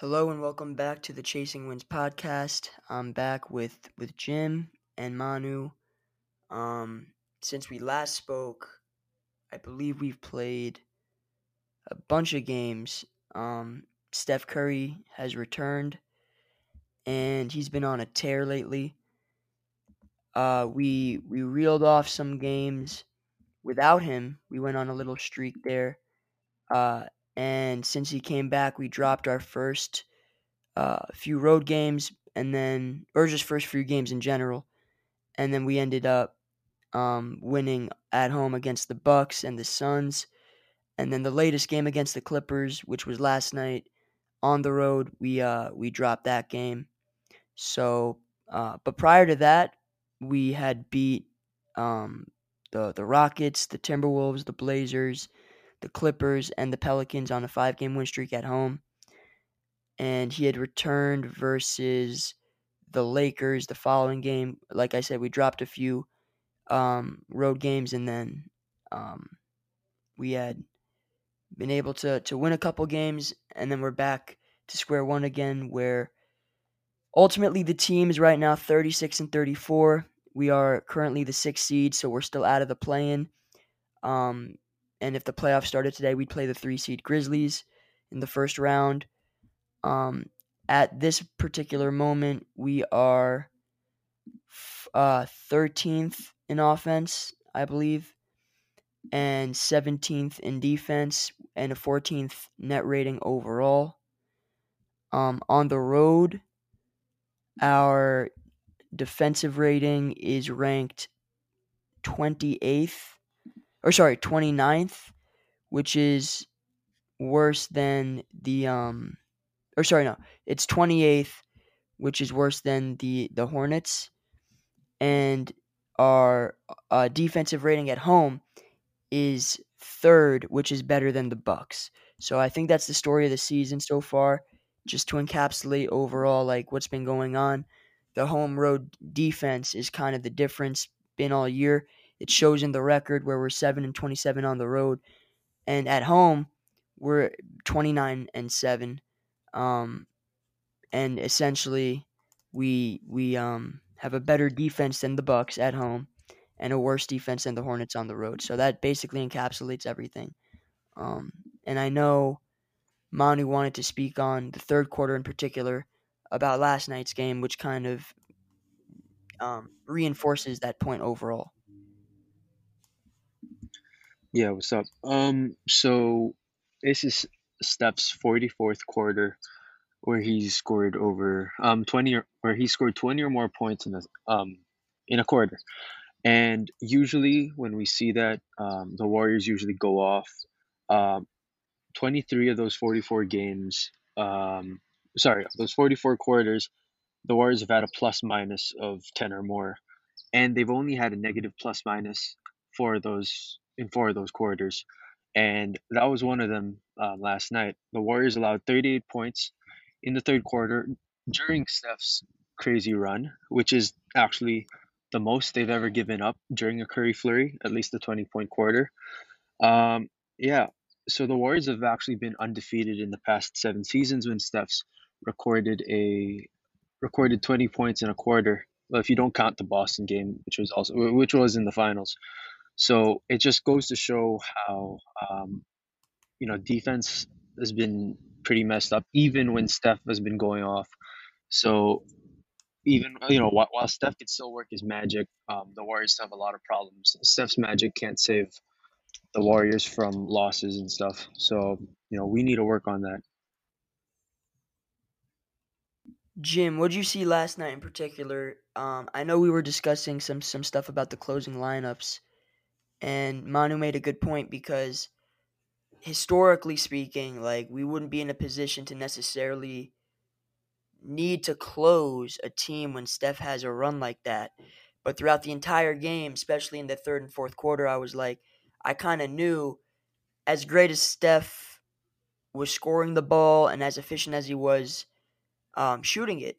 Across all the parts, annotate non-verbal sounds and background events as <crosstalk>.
Hello and welcome back to the Chasing Wins podcast. I'm back with with Jim and Manu. Um, since we last spoke, I believe we've played a bunch of games. Um, Steph Curry has returned, and he's been on a tear lately. Uh, we we reeled off some games without him. We went on a little streak there. Uh, and since he came back, we dropped our first uh, few road games, and then or just first few games in general, and then we ended up um, winning at home against the Bucks and the Suns, and then the latest game against the Clippers, which was last night on the road, we uh, we dropped that game. So, uh, but prior to that, we had beat um, the the Rockets, the Timberwolves, the Blazers, the Clippers, and the Pelicans on a five game win streak at home. And he had returned versus the Lakers the following game. Like I said, we dropped a few um, road games, and then um, we had been able to to win a couple games, and then we're back to square one again, where ultimately the team is right now 36 and 34. We are currently the sixth seed, so we're still out of the play-in. Um, and if the playoffs started today, we'd play the three seed Grizzlies in the first round. Um, at this particular moment, we are uh, 13th in offense, I believe, and 17th in defense, and a 14th net rating overall. Um, on the road, our defensive rating is ranked 28th, or sorry, 29th, which is worse than the um or sorry, no, it's 28th, which is worse than the the Hornets, and our uh, defensive rating at home is third, which is better than the Bucks. So I think that's the story of the season so far. Just to encapsulate overall, like what's been going on, the home road defense is kind of the difference been all year. It shows in the record where we're seven and twenty-seven on the road, and at home we're twenty-nine and seven. Um, and essentially, we we um have a better defense than the Bucks at home, and a worse defense than the Hornets on the road. So that basically encapsulates everything. Um, and I know Manu wanted to speak on the third quarter in particular about last night's game, which kind of um, reinforces that point overall. Yeah, what's up? Um, so this is Steph's 44th quarter where he scored over um 20 or where he scored 20 or more points in a um in a quarter. And usually when we see that, um, the Warriors usually go off. Um, 23 of those 44 games, um, sorry, those 44 quarters, the Warriors have had a plus minus of 10 or more. And they've only had a negative plus minus for those in four of those quarters. And that was one of them uh, last night. The Warriors allowed 38 points in the third quarter during Steph's crazy run, which is actually the most they've ever given up during a Curry flurry, at least the 20 point quarter. Um, yeah, so the Warriors have actually been undefeated in the past seven seasons when Steph's recorded a recorded 20 points in a quarter. Well, if you don't count the Boston game, which was also which was in the finals. So it just goes to show how um, you know defense has been pretty messed up, even when Steph has been going off. So even you know while, Steph can still work his magic, um, the Warriors have a lot of problems. Steph's magic can't save the Warriors from losses and stuff. So you know we need to work on that. Jim, what did you see last night in particular? Um, I know we were discussing some some stuff about the closing lineups, and Manu made a good point because historically speaking, like we wouldn't be in a position to necessarily need to close a team when Steph has a run like that. But throughout the entire game, especially in the third and fourth quarter, I was like, I kind of knew as great as Steph was scoring the ball and as efficient as he was um, shooting it,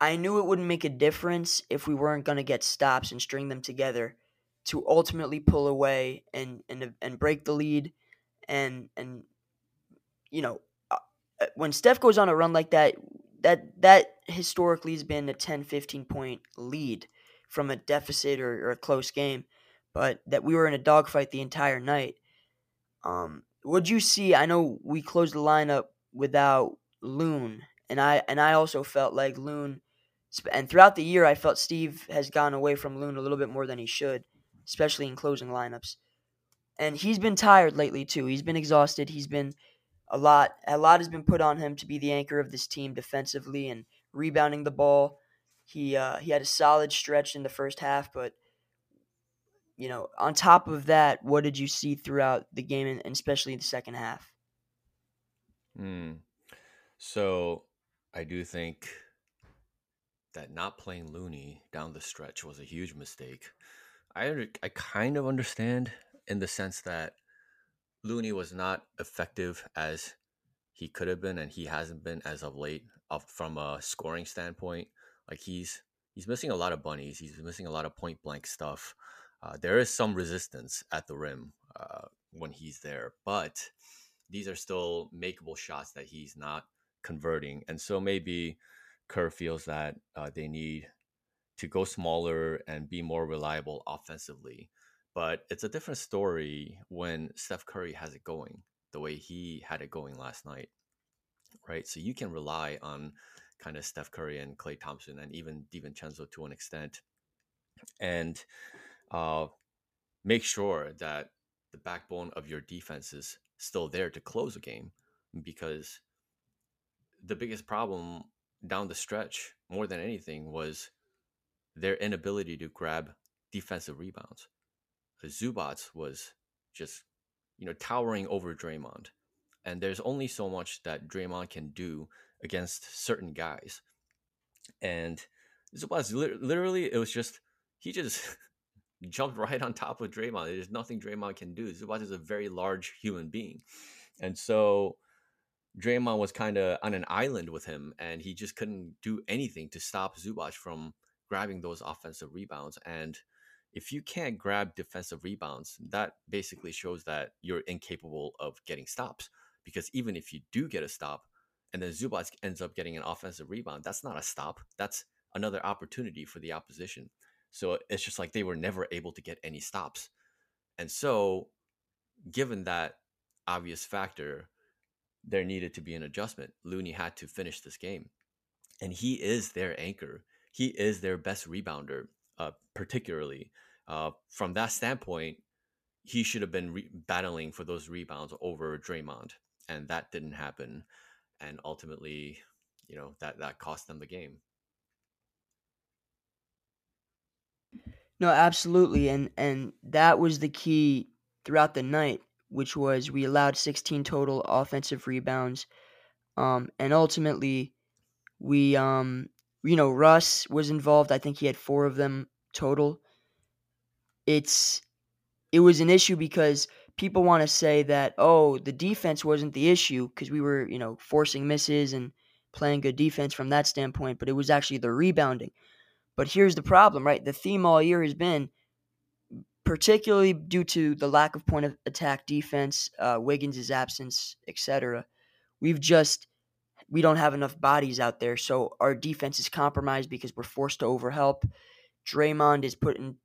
I knew it wouldn't make a difference if we weren't going to get stops and string them together to ultimately pull away and, and, and break the lead and, and you know, uh, uh when Steph goes on a run like that, that that historically has been a 10, 15 point lead from a deficit or, or a close game, but that we were in a dogfight the entire night. Um, what'd you see? I know we closed the lineup without Loon, and I and I also felt like Loon, and throughout the year, I felt Steve has gone away from Loon a little bit more than he should, especially in closing lineups. And he's been tired lately too. He's been exhausted. He's been a lot a lot has been put on him to be the anchor of this team defensively and rebounding the ball. He uh, he had a solid stretch in the first half, but you know, on top of that, what did you see throughout the game and especially the second half? Hmm. So I do think that not playing Looney down the stretch was a huge mistake. I I kind of understand in the sense that Looney was not effective as he could have been, and he hasn't been as of late. Up from a scoring standpoint, like he's he's missing a lot of bunnies. He's missing a lot of point blank stuff. Uh, there is some resistance at the rim uh, when he's there, but these are still makeable shots that he's not converting, and so maybe Kerr feels that uh, they need to go smaller and be more reliable offensively. But it's a different story when Steph Curry has it going the way he had it going last night, right? So you can rely on kind of Steph Curry and Klay Thompson and even DiVincenzo to an extent, and uh, make sure that the backbone of your defense is still there to close a game because the biggest problem down the stretch more than anything was their inability to grab defensive rebounds. Zubac was just, you know, towering over Draymond. And there's only so much that Draymond can do against certain guys. And Zubac, literally, it was just, he just <laughs> jumped right on top of Draymond. There's nothing Draymond can do. Zubac is a very large human being. And so Draymond was kind of on an island with him, and he just couldn't do anything to stop Zubac from grabbing those offensive rebounds. And if you can't grab defensive rebounds, that basically shows that you're incapable of getting stops. Because even if you do get a stop, and then Zubac ends up getting an offensive rebound, that's not a stop. That's another opportunity for the opposition. So it's just like they were never able to get any stops. And so, given that obvious factor, there needed to be an adjustment. Looney had to finish this game. And he is their anchor. He is their best rebounder, uh, particularly. Uh, from that standpoint, he should have been re- battling for those rebounds over Draymond. And that didn't happen. And ultimately, you know, that, that cost them the game. No, absolutely. And and that was the key throughout the night which was we allowed 16 total offensive rebounds. Um, and ultimately, we, um, you know, Russ was involved. I think he had four of them total. It's, it was an issue because people want to say that, oh, the defense wasn't the issue because we were, you know, forcing misses and playing good defense from that standpoint, but it was actually the rebounding. But here's the problem, right? The theme all year has been particularly due to the lack of point of attack defense, uh, Wiggins' absence, etc. We've just we don't have enough bodies out there, so our defense is compromised because we're forced to overhelp. Draymond is put in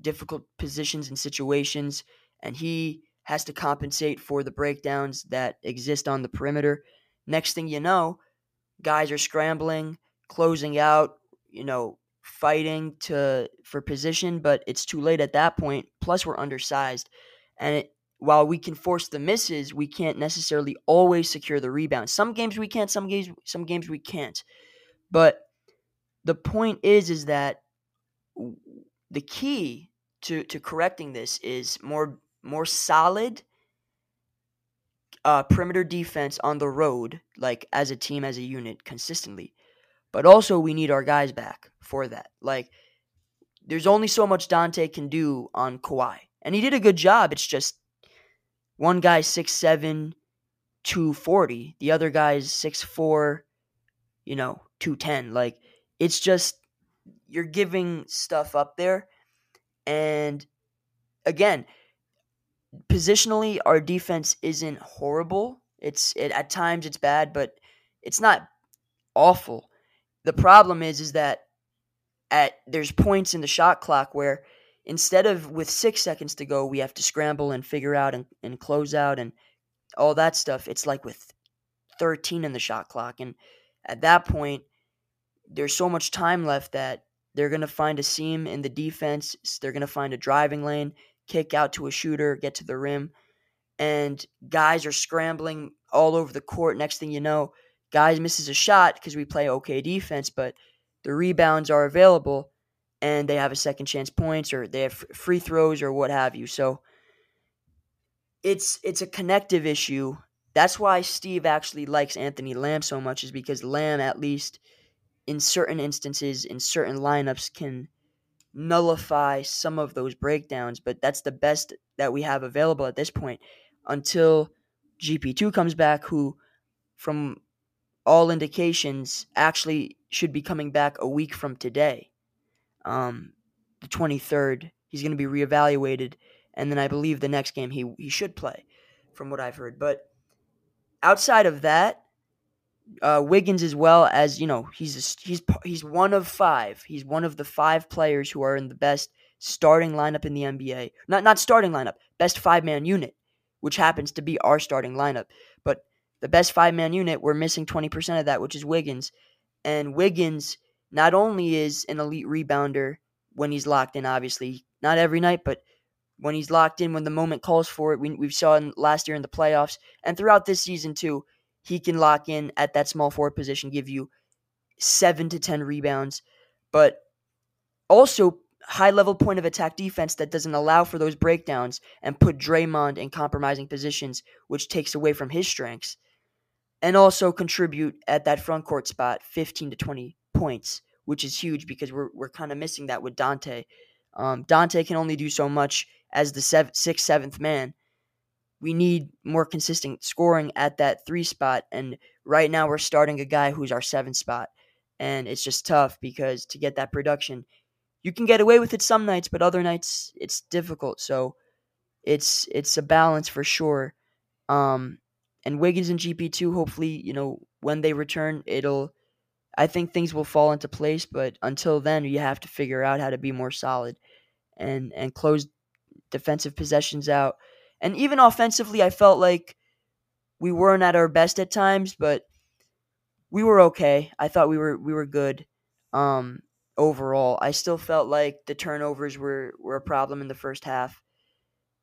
difficult positions and situations, and he has to compensate for the breakdowns that exist on the perimeter. Next thing you know, guys are scrambling, closing out, you know, fighting to for position, but it's too late at that point. Plus, we're undersized, and it, while we can force the misses, we can't necessarily always secure the rebound. Some games we can't, some games some games we can't. But the point is, is that the key to to correcting this is more more solid uh, perimeter defense on the road, like as a team, as a unit, consistently. But also, we need our guys back for that. Like, there's only so much Donte can do on Kawhi. And he did a good job. It's just one guy's 6'7, 240. The other guy's 6'4, you know, 210. Like, it's just, you're giving stuff up there. And again, positionally, our defense isn't horrible. It's it at times it's bad, but it's not awful. The problem is is that at there's points in the shot clock where instead of with six seconds to go, we have to scramble and figure out and, and close out and all that stuff. It's like with 13 in the shot clock. And at that point, there's so much time left that they're going to find a seam in the defense. They're going to find a driving lane, kick out to a shooter, get to the rim. And guys are scrambling all over the court. Next thing you know, guys misses a shot because we play okay defense, but the rebounds are available and they have a second chance points or they have free throws or what have you. So it's it's a connective issue. That's why Steve actually likes Anthony Lamb so much is because Lamb at least in certain instances in certain lineups can nullify some of those breakdowns, but that's the best that we have available at this point until GP2 comes back who from all indications actually should be coming back a week from today. Um, the 23rd, he's going to be reevaluated, and then I believe the next game he he should play, from what I've heard. But outside of that, uh, Wiggins as well as you know he's a, he's he's one of five. He's one of the five players who are in the best starting lineup in the NBA. Not not starting lineup, best five man unit, which happens to be our starting lineup. But the best five man unit, we're missing 20% of that, which is Wiggins. And Wiggins not only is an elite rebounder when he's locked in, obviously, not every night, but when he's locked in, when the moment calls for it, we, we saw in last year in the playoffs and throughout this season too, he can lock in at that small forward position, give you seven to 10 rebounds, but also high level point of attack defense that doesn't allow for those breakdowns and put Draymond in compromising positions, which takes away from his strengths and also contribute at that front court spot 15 to 20 points, which is huge because we're, we're kind of missing that with Donte. Um, Donte can only do so much as the seventh, sixth, seventh man. We need more consistent scoring at that three spot. And right now we're starting a guy who's our seventh spot. And it's just tough because to get that production, you can get away with it some nights, but other nights it's difficult. So it's it's a balance for sure. Um, and Wiggins and GP2, hopefully, you know, when they return, it'll. I think things will fall into place, but until then, you have to figure out how to be more solid, and and close defensive possessions out, and even offensively, I felt like we weren't at our best at times, but we were okay. I thought we were we were good. Um, overall, I still felt like the turnovers were were a problem in the first half,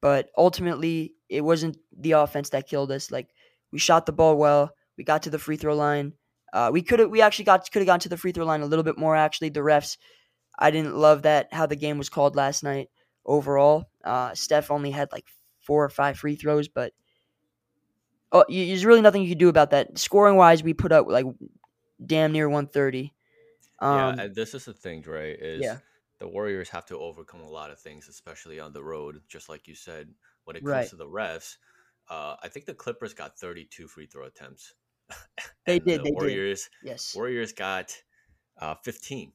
but ultimately, it wasn't the offense that killed us. Like we shot the ball well. We got to the free throw line. Uh, we could have we actually got could have gone to the free throw line a little bit more. Actually, the refs, I didn't love that how the game was called last night. Overall, uh, Steph only had like four or five free throws, but oh, there's really nothing you could do about that. Scoring wise, we put up like damn near 130. Um, yeah, this is the thing, right? Is yeah. the Warriors have to overcome a lot of things, especially on the road. Just like you said, when it comes right. to the refs, uh, I think the Clippers got 32 free throw attempts. They did. The they Warriors, did. Yes. Warriors got uh, 15.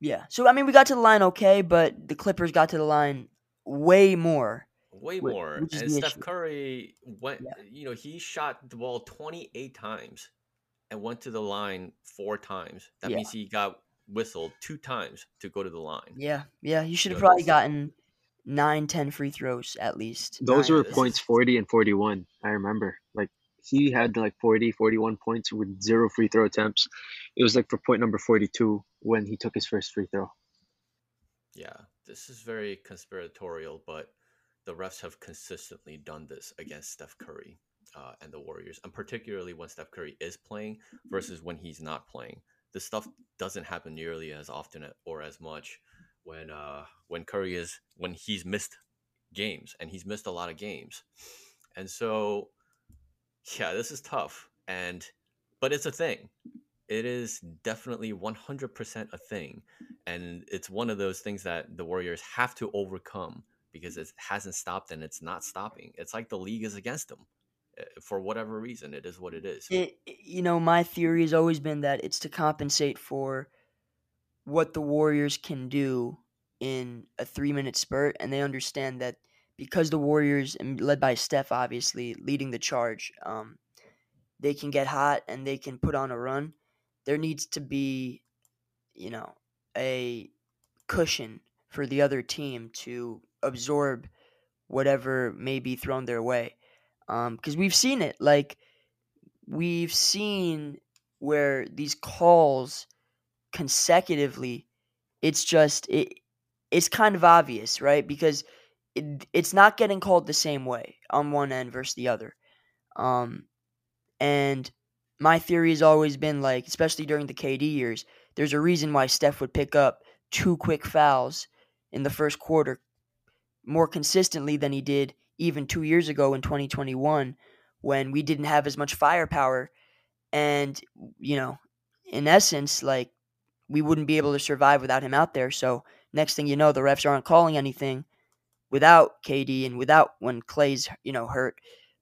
Yeah. So I mean, we got to the line okay, but the Clippers got to the line way more. Way more. and Steph issue. Curry went. Yeah. You know, he shot the ball 28 times and went to the line four times. That yeah. means he got whistled two times to go to the line. Yeah. Yeah. You should have probably gotten nine, ten free throws at least. Those nine. were points 40 and 41. I remember. Like he had like 40, 41 points with zero free throw attempts. It was like for point number 42 when he took his first free throw. Yeah, this is very conspiratorial, but the refs have consistently done this against Steph Curry uh, and the Warriors, and particularly when Steph Curry is playing versus when he's not playing. This stuff doesn't happen nearly as often or as much when uh when Curry is when he's missed games and he's missed a lot of games. And so yeah, this is tough and but it's a thing. It is definitely 100% a thing and it's one of those things that the Warriors have to overcome because it hasn't stopped and it's not stopping. It's like the league is against them eh, for whatever reason. It is what it is. It, you know, my theory has always been that it's to compensate for what the Warriors can do in a three minute spurt, and they understand that because the Warriors, led by Steph, obviously leading the charge, um, they can get hot and they can put on a run, there needs to be, you know, a cushion for the other team to absorb whatever may be thrown their way. Because um, we've seen it. Like, we've seen where these calls consecutively, it's just, it, it's kind of obvious, right? Because it, it's not getting called the same way on one end versus the other. Um, and my theory has always been like, especially during the KD years, there's a reason why Steph would pick up two quick fouls in the first quarter more consistently than he did even two years ago in 2021 when we didn't have as much firepower. And, you know, in essence, like, we wouldn't be able to survive without him out there. So, next thing you know, the refs aren't calling anything without KD and without when Klay's, you know, hurt.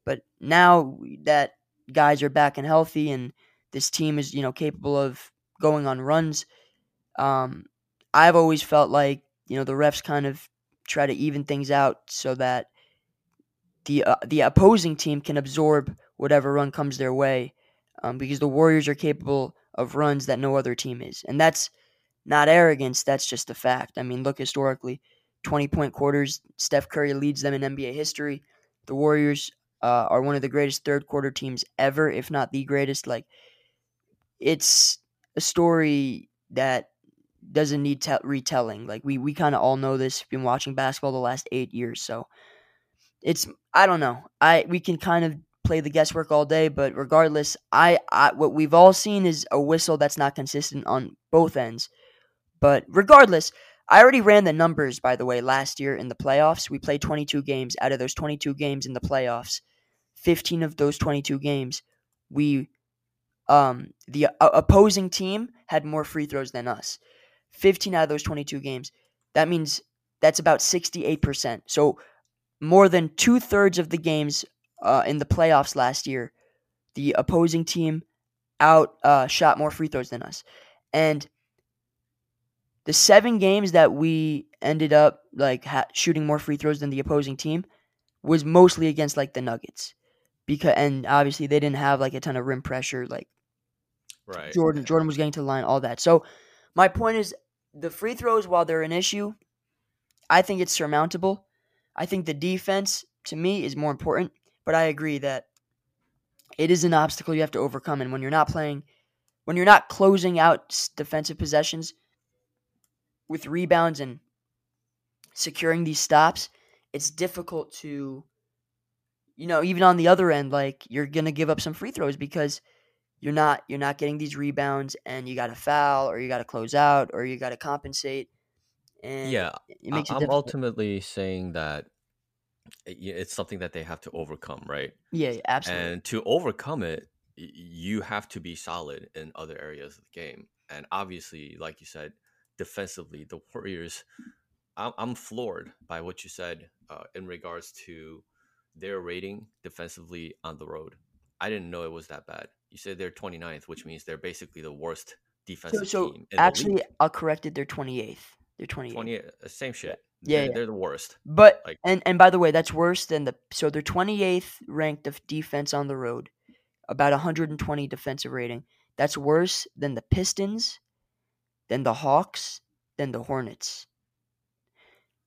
But now that guys are back and healthy and this team is, you know, capable of going on runs, um, I've always felt like, you know, the refs kind of try to even things out so that the uh, the opposing team can absorb whatever run comes their way um, because the Warriors are capable of runs that no other team is. And that's not arrogance, that's just a fact. I mean, look historically 20 point quarters, Steph Curry leads them in NBA history. The Warriors uh, are one of the greatest third quarter teams ever, if not the greatest. Like, it's a story that doesn't need te- retelling. Like, we, we kind of all know this, We've been watching basketball the last eight years. So, it's, I don't know. I, we can kind of play the guesswork all day, but regardless, I, I what we've all seen is a whistle that's not consistent on both ends. But regardless, I already ran the numbers, by the way, last year in the playoffs. We played 22 games. Out of those 22 games in the playoffs, 15 of those 22 games, we, um, the uh, opposing team had more free throws than us. 15 out of those 22 games. That means that's about 68%. So more than two thirds of the games uh, in the playoffs last year, the opposing team out uh, shot more free throws than us. And the seven games that we ended up like ha- shooting more free throws than the opposing team was mostly against like the Nuggets, because and obviously they didn't have like a ton of rim pressure. Like right, Jordan, Jordan was getting to the line, all that. So my point is, the free throws, while they're an issue, I think it's surmountable. I think the defense to me is more important, but I agree that it is an obstacle you have to overcome. And when you're not playing, when you're not closing out defensive possessions with rebounds and securing these stops, it's difficult to, you know, even on the other end, like you're gonna give up some free throws because you're not you're not getting these rebounds and you got to foul or you got to close out or you got to compensate. And yeah, it makes I'm ultimately saying that eh, it's something that they have to overcome, right? Yeah, absolutely. And to overcome it, you have to be solid in other areas of the game. And obviously, like you said, defensively, the Warriors, I'm, I'm floored by what you said uh, in regards to their rating defensively on the road. I didn't know it was that bad. You said they're 29th, which means they're basically the worst defensive so, so team. actually, I'll correct it. They're 28th. They're 28th. 28. Uh, same shit. Yeah, they're, yeah. they're the worst. But like, and and by the way, that's worse than the so they're 28th ranked of defense on the road, about 120 defensive rating. That's worse than the Pistons, than the Hawks, then the Hornets.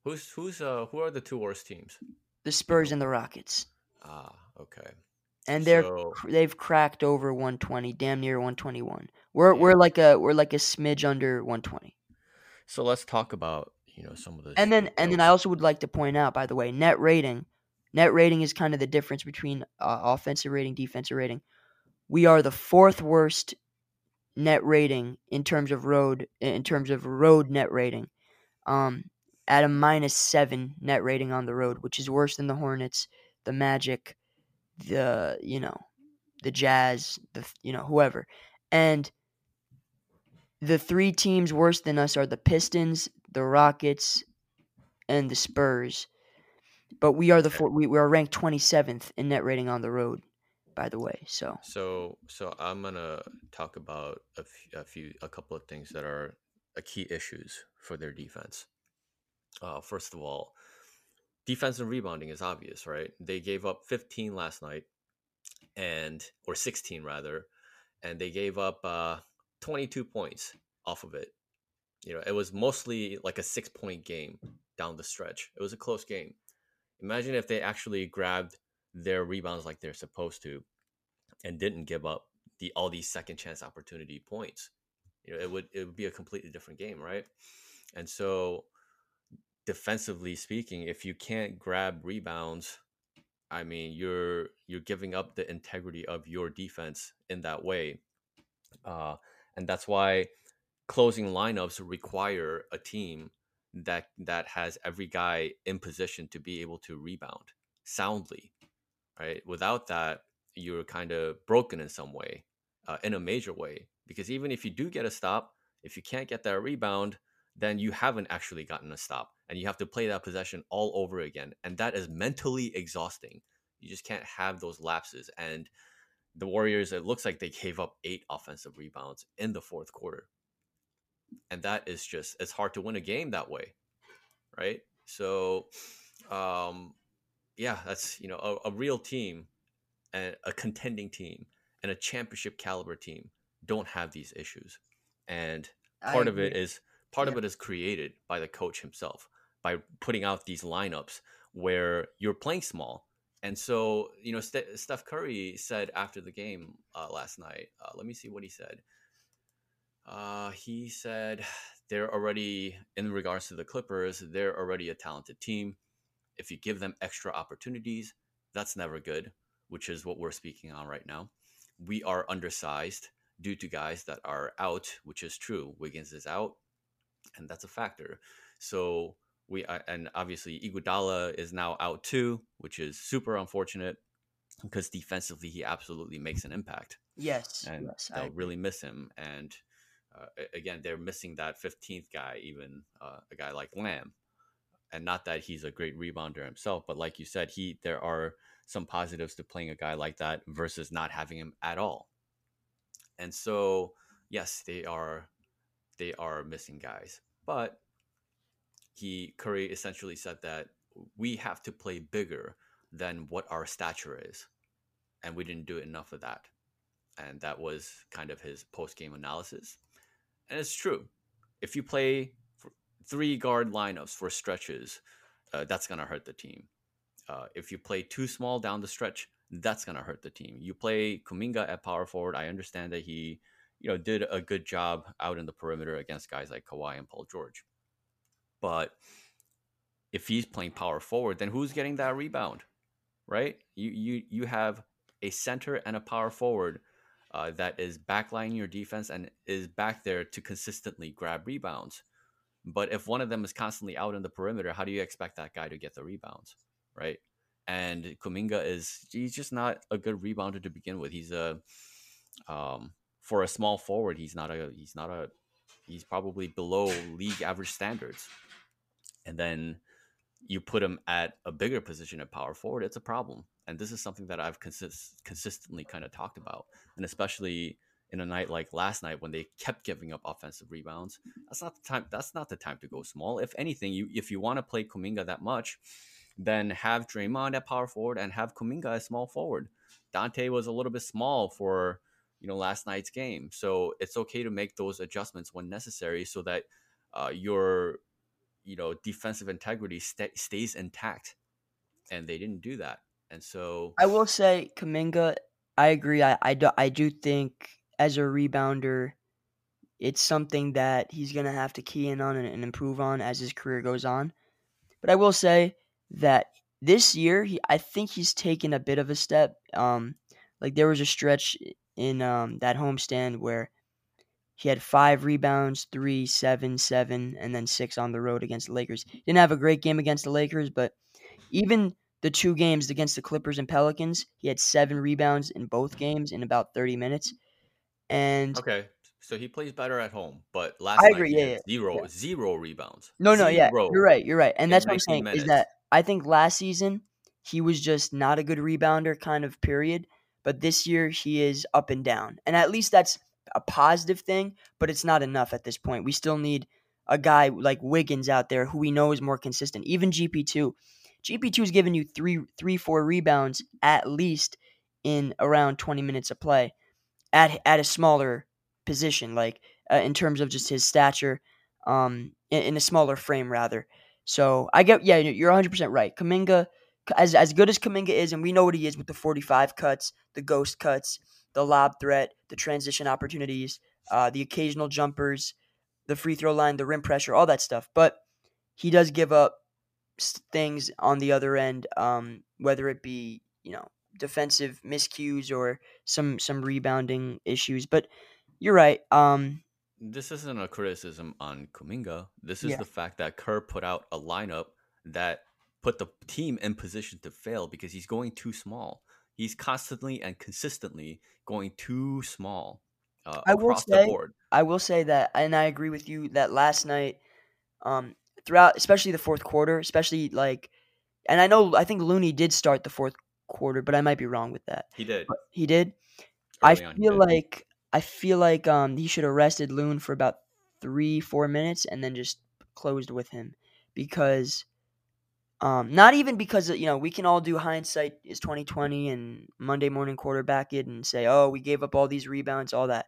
Who's who's uh who are the two worst teams? The Spurs and the Rockets. Ah, okay. And they're so, they've cracked over 120, damn near 121. We're yeah. we're like a we're like a smidge under 120. So let's talk about you know some of the and then and then I also would like to point out, by the way, net rating. Net rating is kind of the difference between uh, offensive rating, defensive rating. We are the fourth worst net rating in terms of road in terms of road net rating. Um, at a minus seven net rating on the road, which is worse than the Hornets, the Magic, the you know, the Jazz, the you know whoever, and the three teams worse than us are the Pistons, the Rockets, and the Spurs. But we are the four, we, we are ranked 27th in net rating on the road by the way. So so so I'm gonna talk about a, f- a few a couple of things that are a key issues for their defense. Uh, first of all, defense and rebounding is obvious, right? They gave up 15 last night. and or 16 rather, and they gave up uh, 22 points off of it. You know, it was mostly like a six point game down the stretch. It was a close game. Imagine if they actually grabbed their rebounds like they're supposed to and didn't give up the all these second chance opportunity points. You know, it would it would be a completely different game, right? And so defensively speaking, if you can't grab rebounds, I mean, you're you're giving up the integrity of your defense in that way. Uh, and that's why closing lineups require a team that that has every guy in position to be able to rebound soundly right? Without that you're kind of broken in some way uh, in a major way because even if you do get a stop if you can't get that rebound then you haven't actually gotten a stop and you have to play that possession all over again and that is mentally exhausting. You just can't have those lapses and the warriors it looks like they gave up eight offensive rebounds in the fourth quarter. And that is just it's hard to win a game that way right? So um yeah that's you know a, a real team and a contending team and a championship caliber team don't have these issues and part of it is part yeah. of it is created by the coach himself by putting out these lineups where you're playing small and so you know St- steph curry said after the game uh, last night uh, let me see what he said uh, he said they're already, in regards to the Clippers, they're already a talented team. If you give them extra opportunities, that's never good, which is what we're speaking on right now. We are undersized due to guys that are out, which is true. Wiggins is out, and that's a factor. So we and obviously Iguodala is now out too, which is super unfortunate because defensively he absolutely makes an impact. Yes, and yes, they'll really miss him. And uh, again, they're missing that 15th guy, even uh, a guy like Lamb. And not that he's a great rebounder himself, but like you said, he there are some positives to playing a guy like that versus not having him at all. And so, yes, they are they are missing guys, but he Curry essentially said that we have to play bigger than what our stature is, and we didn't do enough of that. And that was kind of his post game analysis. And it's true. If you play three guard lineups for stretches, uh, that's going to hurt the team. Uh, if you play too small down the stretch, that's going to hurt the team. You play Kuminga at power forward. I understand that he, you know, did a good job out in the perimeter against guys like Kawhi and Paul George. But if he's playing power forward, then who's getting that rebound? Right? You you you have a center and a power forward uh, that is backlining your defense and is back there to consistently grab rebounds. But if one of them is constantly out in the perimeter, how do you expect that guy to get the rebounds, right? And Kuminga is he's just not a good rebounder to begin with. He's a um, for a small forward, he's not a he's not a he's probably below league average standards. And then you put him at a bigger position at power forward, it's a problem. And this is something that I've consist- consistently kind of talked about, and especially in a night like last night when they kept giving up offensive rebounds. That's not the time. That's not the time to go small. If anything, you if you want to play Kuminga that much, then have Draymond at power forward and have Kuminga as small forward. Donte was a little bit small for you know last night's game, so it's okay to make those adjustments when necessary, so that uh, your you know defensive integrity st- stays intact. And they didn't do that. And so I will say Kuminga, I agree. I, I, do, I do think as a rebounder, it's something that he's going to have to key in on and, and, improve on as his career goes on. But I will say that this year, he I think he's taken a bit of a step. Um, like there was a stretch in um, that homestand where he had five rebounds, three, seven, seven, and then six on the road against the Lakers. Didn't have a great game against the Lakers, but even the two games against the Clippers and Pelicans, he had seven rebounds in both games in about 30 minutes. And okay, so he plays better at home, but last I agree, yeah, yeah, zero, yeah. zero rebounds. No, no, zero yeah, you're right, you're right, and that's what I'm saying minutes. is that I think last season he was just not a good rebounder, kind of period. But this year he is up and down, and at least that's a positive thing. But it's not enough at this point. We still need a guy like Wiggins out there who we know is more consistent. Even GP two, GP2 is giving you three, three, four rebounds at least in around 20 minutes of play at at a smaller position, like uh, in terms of just his stature, um, in, in, a smaller frame rather. So I get, yeah, you're 100 percent right. Kuminga, as as good as Kuminga is, and we know what he is with the 45 cuts, the ghost cuts, the lob threat, the transition opportunities, uh, the occasional jumpers, the free throw line, the rim pressure, all that stuff. But he does give up things on the other end, um, whether it be you know defensive miscues or some some rebounding issues. But you're right. Um, this isn't a criticism on Kuminga. This is yeah. the fact that Kerr put out a lineup that put the team in position to fail because he's going too small. He's constantly and consistently going too small uh, I will say, I will say that, and I agree with you that last night, um, throughout, especially the fourth quarter, especially like, and I know I think Looney did start the fourth quarter, but I might be wrong with that. He did. But he did. Early I feel like I feel like um he should have rested Loon for about three four minutes and then just closed with him because um not even because you know we can all do hindsight is 2020 and Monday morning quarterback it and say oh we gave up all these rebounds all that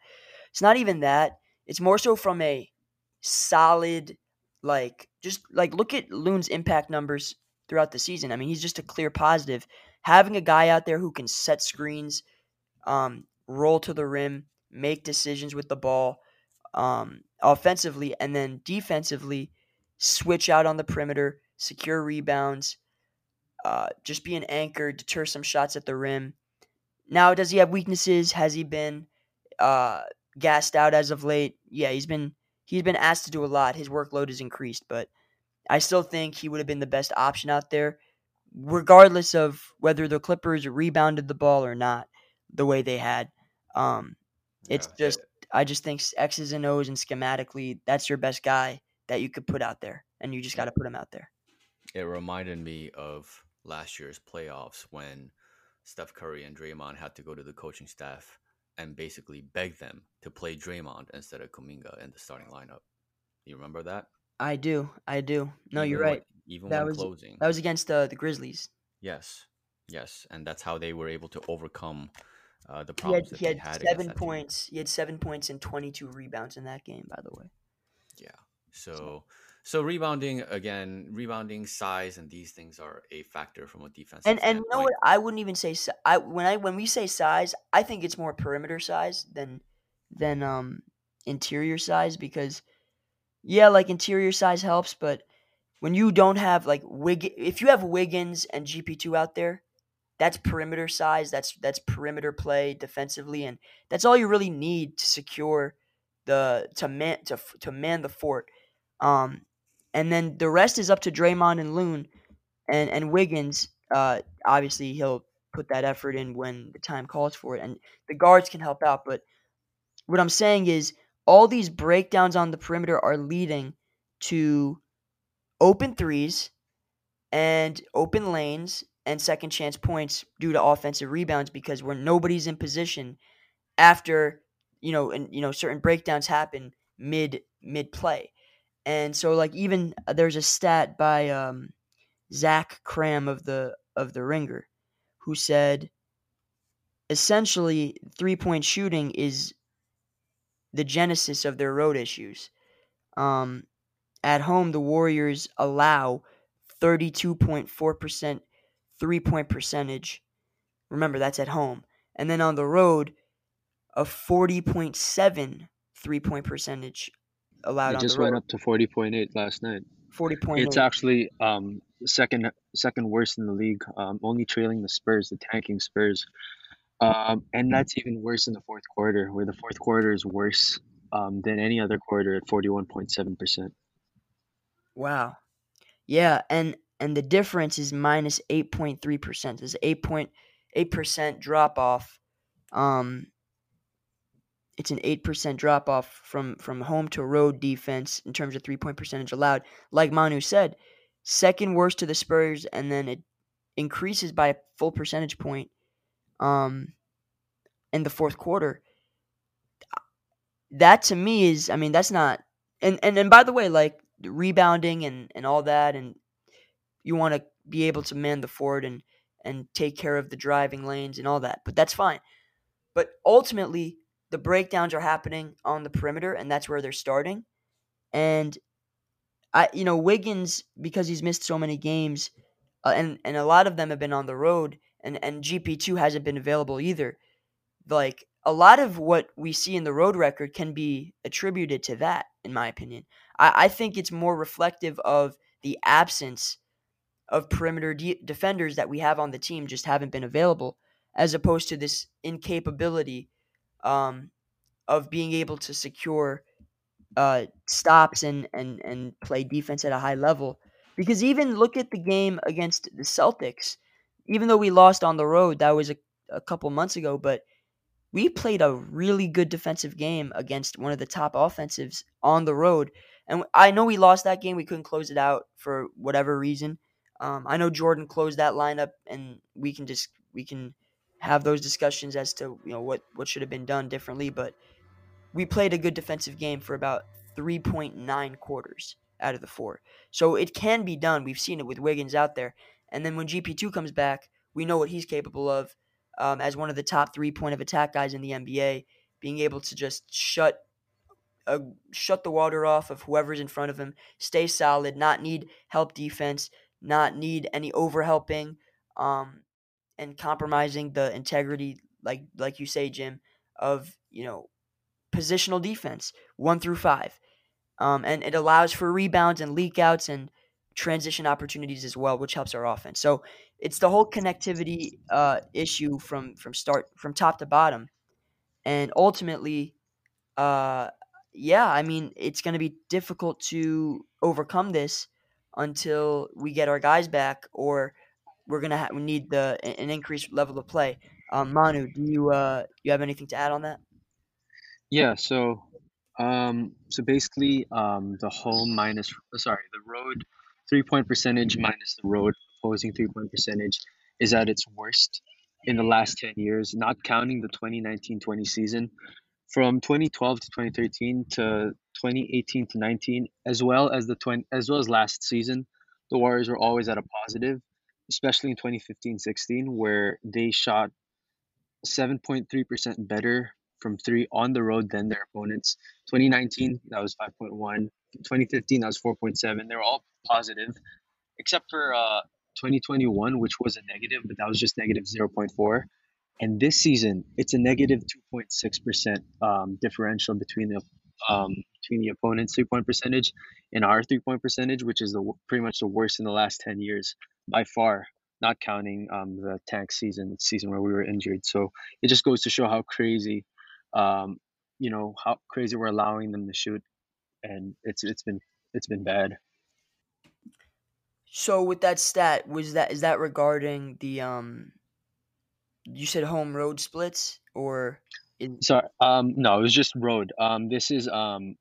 it's not even that it's more so from a solid like just like look at Loon's impact numbers throughout the season I mean he's just a clear positive having a guy out there who can set screens, um, roll to the rim, make decisions with the ball, um, offensively, and then defensively, switch out on the perimeter, secure rebounds, uh, just be an anchor, deter some shots at the rim. Now, does he have weaknesses? Has he been uh, gassed out as of late? Yeah, he's been he's been asked to do a lot. His workload has increased, but I still think he would have been the best option out there regardless of whether the Clippers rebounded the ball or not, the way they had. Um, it's yeah. just I just think X's and O's and schematically that's your best guy that you could put out there, and you just got to put him out there. It reminded me of last year's playoffs when Steph Curry and Draymond had to go to the coaching staff and basically beg them to play Draymond instead of Kuminga in the starting lineup. You remember that? I do. I do. No, even you're right. When, even that when was, closing. That was against uh, the Grizzlies. Yes. Yes. And that's how they were able to overcome uh, the problems he had, he had, had seven points. He had seven points and 22 rebounds in that game, by the way. Yeah. So, so rebounding again, rebounding size and these things are a factor from a defense. And and you know what? I wouldn't even say I when I when we say size, I think it's more perimeter size than than um interior size because yeah, like interior size helps, but when you don't have like Wig, if you have Wiggins and GP2 out there, that's perimeter size. That's that's perimeter play defensively, and that's all you really need to secure the to man to to man the fort. Um, and then the rest is up to Draymond and Loon, and and Wiggins. Uh, obviously he'll put that effort in when the time calls for it, and the guards can help out. But what I'm saying is all these breakdowns on the perimeter are leading to open threes and open lanes and second chance points due to offensive rebounds because when nobody's in position after you know and you know certain breakdowns happen mid mid play and so like even uh, there's a stat by um, Zach Kram of the of the Ringer who said essentially three point shooting is the genesis of their road issues. Um, at home, the Warriors allow 32.4% three point percentage. Remember, that's at home. And then on the road, a 40.7 three point percentage allowed. It just went up to 40.8 last night. 40.8. It's actually um, second second worst in the league, um, only trailing the Spurs, the tanking Spurs. Um, and that's even worse in the fourth quarter, where the fourth quarter is worse um, than any other quarter at 41.7%. Wow. Yeah, and and the difference is minus 8.3%. There's 8.8% drop off. Um it's an 8% drop off from from home to road defense in terms of three-point percentage allowed. Like Manu said, second worst to the Spurs and then it increases by a full percentage point um, in the fourth quarter. That to me is, I mean, that's not. And and and by the way, like rebounding and and all that, and you want to be able to man the fort and and take care of the driving lanes and all that. But that's fine. But ultimately, the breakdowns are happening on the perimeter, and that's where they're starting. And I, you know, Wiggins because he's missed so many games, uh, and and a lot of them have been on the road, and and GP two hasn't been available either. Like a lot of what we see in the road record can be attributed to that, in my opinion. I, I think it's more reflective of the absence of perimeter de- defenders that we have on the team just haven't been available, as opposed to this incapability um, of being able to secure uh, stops and, and, and play defense at a high level. Because even look at the game against the Celtics, even though we lost on the road, that was a, a couple months ago, but we played a really good defensive game against one of the top offensives on the road. And I know we lost that game. We couldn't close it out for whatever reason. Um, I know Jordan closed that lineup, and we can just we can have those discussions as to you know what what should have been done differently. But we played a good defensive game for about 3.9 quarters out of the four. So it can be done. We've seen it with Wiggins out there. And then when GP2 comes back, we know what he's capable of um, as one of the top three point of attack guys in the NBA, being able to just shut uh, shut the water off of whoever's in front of him, stay solid, not need help defense, not need any overhelping, um, and compromising the integrity, like like you say, Jim, of you know positional defense one through five, um, and it allows for rebounds and leak outs and transition opportunities as well, which helps our offense. So it's the whole connectivity uh, issue from from start from top to bottom, and ultimately, uh, yeah, I mean it's going to be difficult to overcome this until we get our guys back, or we're gonna ha- we need the an increased level of play. Um, Manu, do you uh, you have anything to add on that? Yeah, so um so basically um the home minus sorry, the road three point percentage minus the road opposing three point percentage is at its worst in the last 10 years, not counting the 2019 20 season. From 2012 to 2013 to 2018 to 19, as well as the 20, as well as last season, the Warriors were always at a positive, especially in 2015 16, where they shot 7.3% better from three on the road than their opponents. 2019, that was 5.1. 2015, that was 4.7. They were all positive, except for uh, 2021, which was a negative, but that was just negative 0.4. And this season, it's a negative 2.6% um, differential between the um, between the opponent's three point percentage and our three point percentage, which is the pretty much the worst in the last 10 years by far, not counting um, the tank season, the season where we were injured. So it just goes to show how crazy, um, you know, how crazy we're allowing them to shoot, and it's it's been it's been bad. So with that stat, was that is that regarding the um you said home road splits or in Sorry, um, no, it was just road. Um, this is um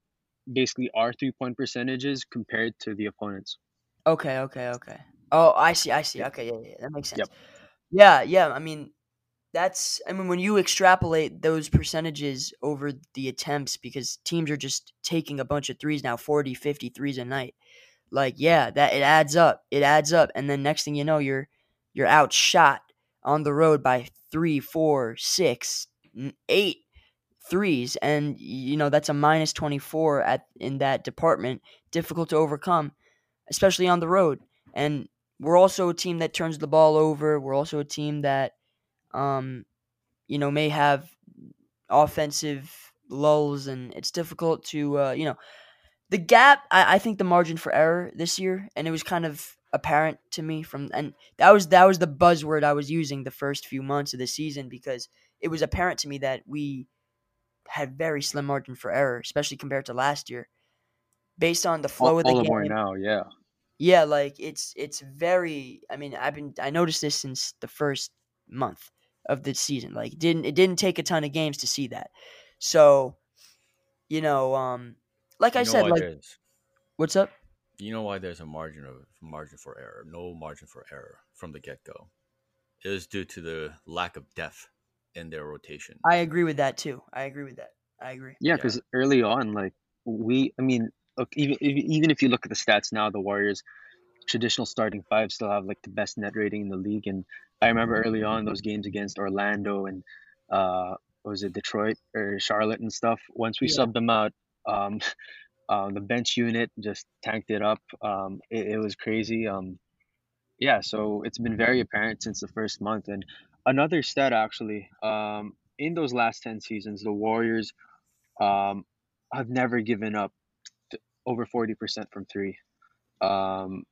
basically our three point percentages compared to the opponents. Okay, okay, okay. Oh, I see, I see. Okay, yeah, yeah, that makes sense. Yep. Yeah, yeah. I mean, that's I mean when you extrapolate those percentages over the attempts because teams are just taking a bunch of threes now, 40, 50 threes a night. Like, yeah, that it adds up. It adds up and then next thing you know, you're you're outshot on the road by three, four, six, eight threes and you know that's a minus 24 at in that department difficult to overcome especially on the road. And we're also a team that turns the ball over. We're also a team that um you know may have offensive lulls and it's difficult to uh, you know the gap I, I think the margin for error this year and it was kind of apparent to me from and that was that was the buzzword I was using the first few months of the season because it was apparent to me that we had very slim margin for error, especially compared to last year. Based on the flow All, of the all game, more now, yeah. yeah, like it's it's very. I mean, I've been I noticed this since the first month of the season. Like, it didn't it didn't take a ton of games to see that. So, you know, um, like You I said, like what's up? You know why there's a margin of margin for error, no margin for error from the get go. is due to the lack of depth in their rotation. I agree with that too. I agree with that. I agree. Yeah, Yeah. because early on, like we, I mean, look, even even even if you look at the stats now, the Warriors' traditional starting five still have like the best net rating in the league, and I remember early on those games against Orlando and uh, was it Detroit or Charlotte and stuff. Once we Yeah. subbed them out, um, <laughs> um, the bench unit just tanked it up. Um, it, it was crazy. Um, yeah, so it's been very apparent since the first month. And another stat actually, um, in those last ten seasons, the Warriors um, have never given up over forty percent from three um,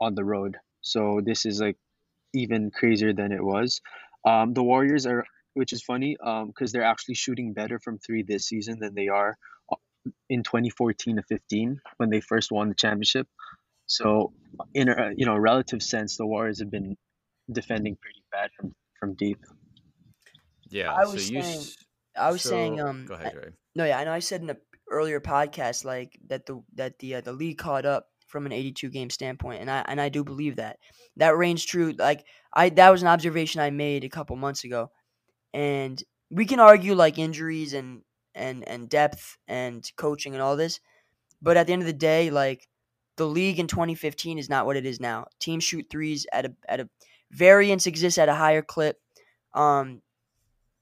on the road. So this is like even crazier than it was. The Warriors are, which is funny, because they're actually shooting better from three this season than they are in 2014 to 15 when they first won the championship. So, in a you know relative sense, the Warriors have been defending pretty bad from from deep. Yeah. I so was you. saying- s- I was saying, um, Go I- ahead, Dre. No, yeah, I know. I said in an earlier podcast like that the that the uh, the league caught up from an 82 game standpoint, and I and I do believe that that reigns true. Like I that was an observation I made a couple months ago, and we can argue like injuries and and and depth and coaching and all this, but at the end of the day, like the league in 2015 is not what it is now. Teams shoot threes at a at a variance exists at a higher clip. Um,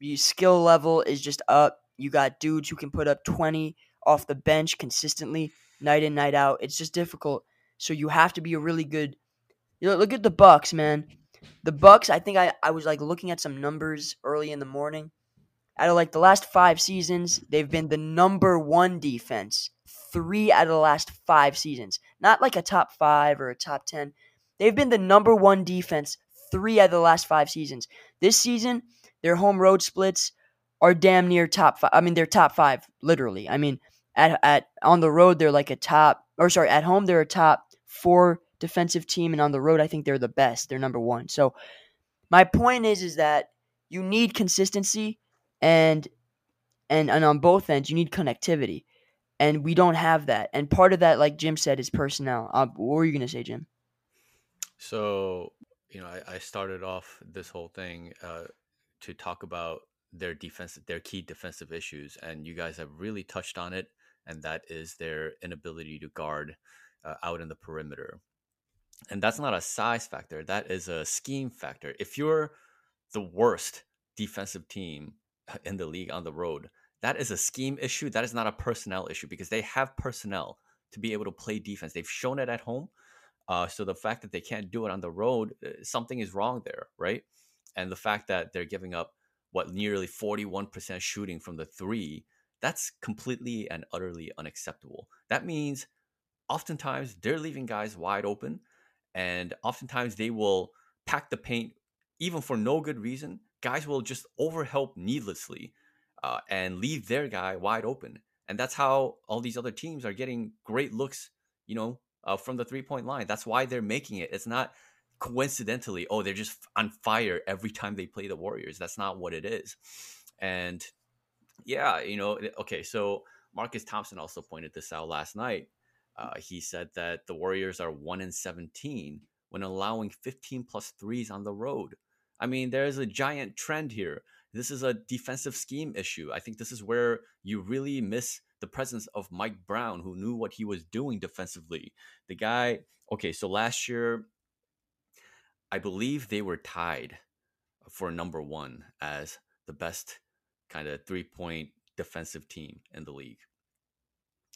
your skill level is just up. You got dudes who can put up 20 off the bench consistently, night in, night out. It's just difficult. So you have to be a really good. You know, look at the Bucks, man. The Bucks. I think I, I was like looking at some numbers early in the morning. Out of like the last five seasons, they've been the number one defense three out of the last five seasons. Not like a top five or a top ten. They've been the number one defense three out of the last five seasons. This season, their home road splits are damn near top five. I mean, they're top five, literally. I mean, at at on the road they're like a top, or sorry, at home they're a top four defensive team, and on the road I think they're the best. They're number one. So my point is, is that you need consistency, and and and on both ends you need connectivity, and we don't have that. And part of that, like Jim said, is personnel. Uh, what were you gonna say, Jim? So, you know, I, I started off this whole thing uh, to talk about their defense, their key defensive issues, and you guys have really touched on it, and that is their inability to guard uh, out in the perimeter. And that's not a size factor; that is a scheme factor. If you're the worst defensive team in the league on the road, that is a scheme issue. That is not a personnel issue because they have personnel to be able to play defense. They've shown it at home. Uh, so the fact that they can't do it on the road, uh, something is wrong there, right? And the fact that they're giving up what nearly 41% shooting from the three, that's completely and utterly unacceptable. That means oftentimes they're leaving guys wide open, and oftentimes they will pack the paint even for no good reason. Guys will just overhelp needlessly uh, and leave their guy wide open. And that's how all these other teams are getting great looks, you know, uh, from the three point line. That's why they're making it. It's not coincidentally, oh, they're just on fire every time they play the Warriors. That's not what it is. And yeah, you know, okay, so Marcus Thompson also pointed this out last night. Uh, he said that the Warriors are 1 in 17 when allowing 15 plus threes on the road. I mean, there's a giant trend here. This is a defensive scheme issue. I think this is where you really miss the presence of Mike Brown, who knew what he was doing defensively. The guy, okay, so last year, I believe they were tied for number one as the best kind of three point defensive team in the league.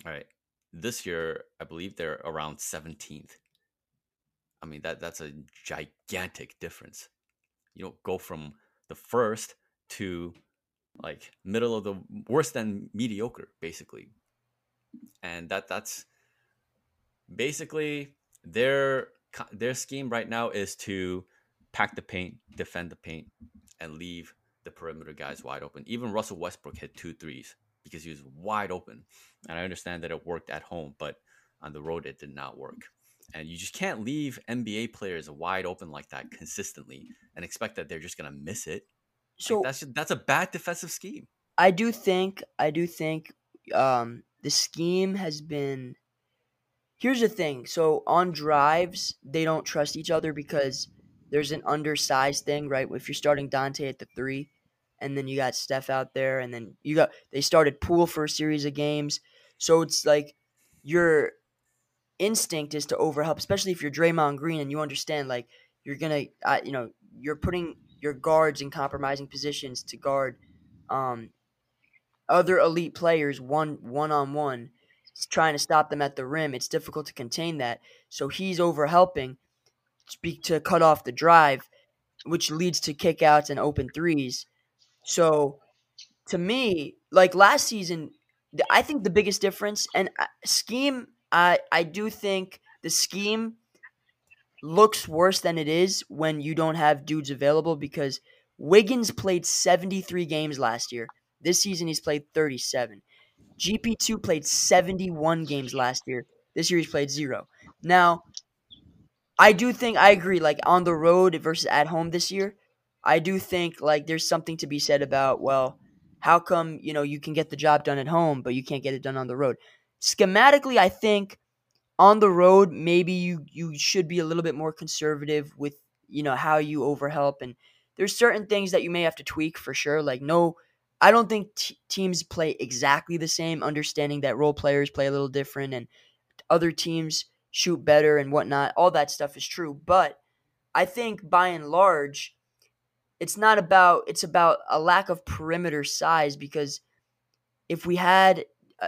All right. This year, I believe they're around 17th. I mean, that that's a gigantic difference. You know, go from the first to like middle of the worse than mediocre, basically. And that that's basically their their scheme right now is to pack the paint, defend the paint, and leave the perimeter guys wide open. Even Russell Westbrook hit two threes because he was wide open. And I understand that it worked at home, but on the road it did not work. And you just can't leave NBA players wide open like that consistently and expect that they're just gonna miss it. So like that's just, that's a bad defensive scheme. I do think I do think um, the scheme has been. Here's the thing. So on drives, they don't trust each other because there's an undersized thing, right? If you're starting Donte at the three, and then you got Steph out there, and then you got they started Poole for a series of games, so it's like your instinct is to overhelp, especially if you're Draymond Green and you understand like you're gonna, uh, you know, you're putting your guards in compromising positions to guard um, other elite players one one on one, trying to stop them at the rim. It's difficult to contain that. So he's over helping speak to cut off the drive, which leads to kickouts and open threes. So to me, like last season, I think the biggest difference and uh, scheme, I I do think the scheme looks worse than it is when you don't have dudes available because Wiggins played 73 games last year. This season he's played 37. GP2 played 71 games last year. This year he's played 0. Now, I do think I agree like on the road versus at home this year, I do think like there's something to be said about well, how come, you know, you can get the job done at home but you can't get it done on the road? Schematically, I think on the road, maybe you you should be a little bit more conservative with you know how you overhelp, and there's certain things that you may have to tweak for sure. Like no, I don't think t- teams play exactly the same. Understanding that role players play a little different, and other teams shoot better and whatnot. All that stuff is true, but I think by and large, it's not about it's about a lack of perimeter size because if we had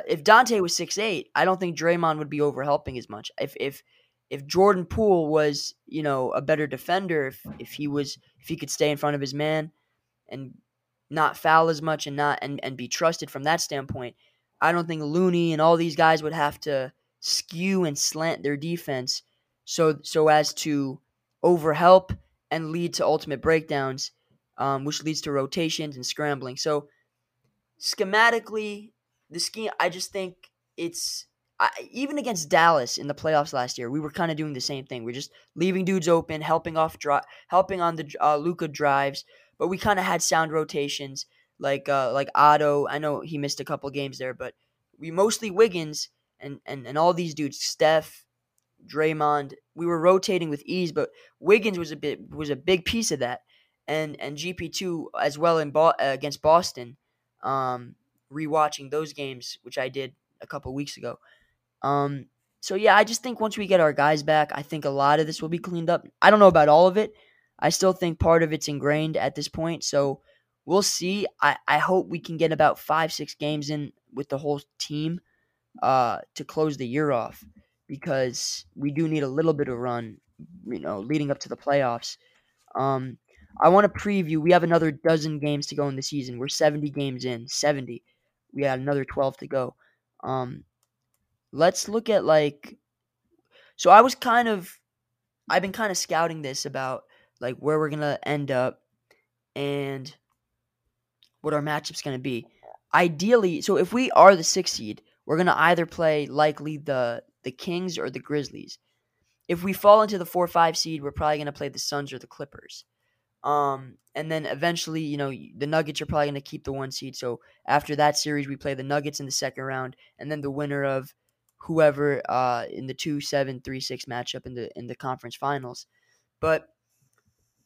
if Donte was six eight, I don't think Draymond would be overhelping as much. If if if Jordan Poole was, you know, a better defender, if if he was if he could stay in front of his man and not foul as much and not and, and be trusted from that standpoint, I don't think Looney and all these guys would have to skew and slant their defense so so as to overhelp and lead to ultimate breakdowns, um, which leads to rotations and scrambling. So schematically, the scheme, I just think it's I, even against Dallas in the playoffs last year, we were kind of doing the same thing. We're just leaving dudes open, helping off, dri- helping on the uh, Luka drives, but we kind of had sound rotations like uh, like Otto. I know he missed a couple games there, but we mostly Wiggins and and and all these dudes, Steph, Draymond. We were rotating with ease, but Wiggins was a bit was a big piece of that, and and GP two as well in Bo- uh, against Boston. Um, rewatching those games, which I did a couple weeks ago. Um, so yeah, I just think once we get our guys back, I think a lot of this will be cleaned up. I don't know about all of it. I still think part of it's ingrained at this point. So we'll see. I, I hope we can get about five, six games in with the whole team uh, to close the year off because we do need a little bit of run, you know, leading up to the playoffs. Um, I want to preview. We have another dozen games to go in the season. We're 70 games in, 70 we had another 12 to go. Um, let's look at like, so I was kind of, I've been kind of scouting this about like where we're gonna end up and what our matchup's gonna be. Ideally, so if we are the sixth seed, we're gonna either play likely the the Kings or the Grizzlies. If we fall into the four five seed, we're probably gonna play the Suns or the Clippers. Um, and then eventually, you know, the Nuggets are probably going to keep the one seed. So after that series, we play the Nuggets in the second round, and then the winner of whoever uh, in the two seven three six matchup in the in the conference finals. But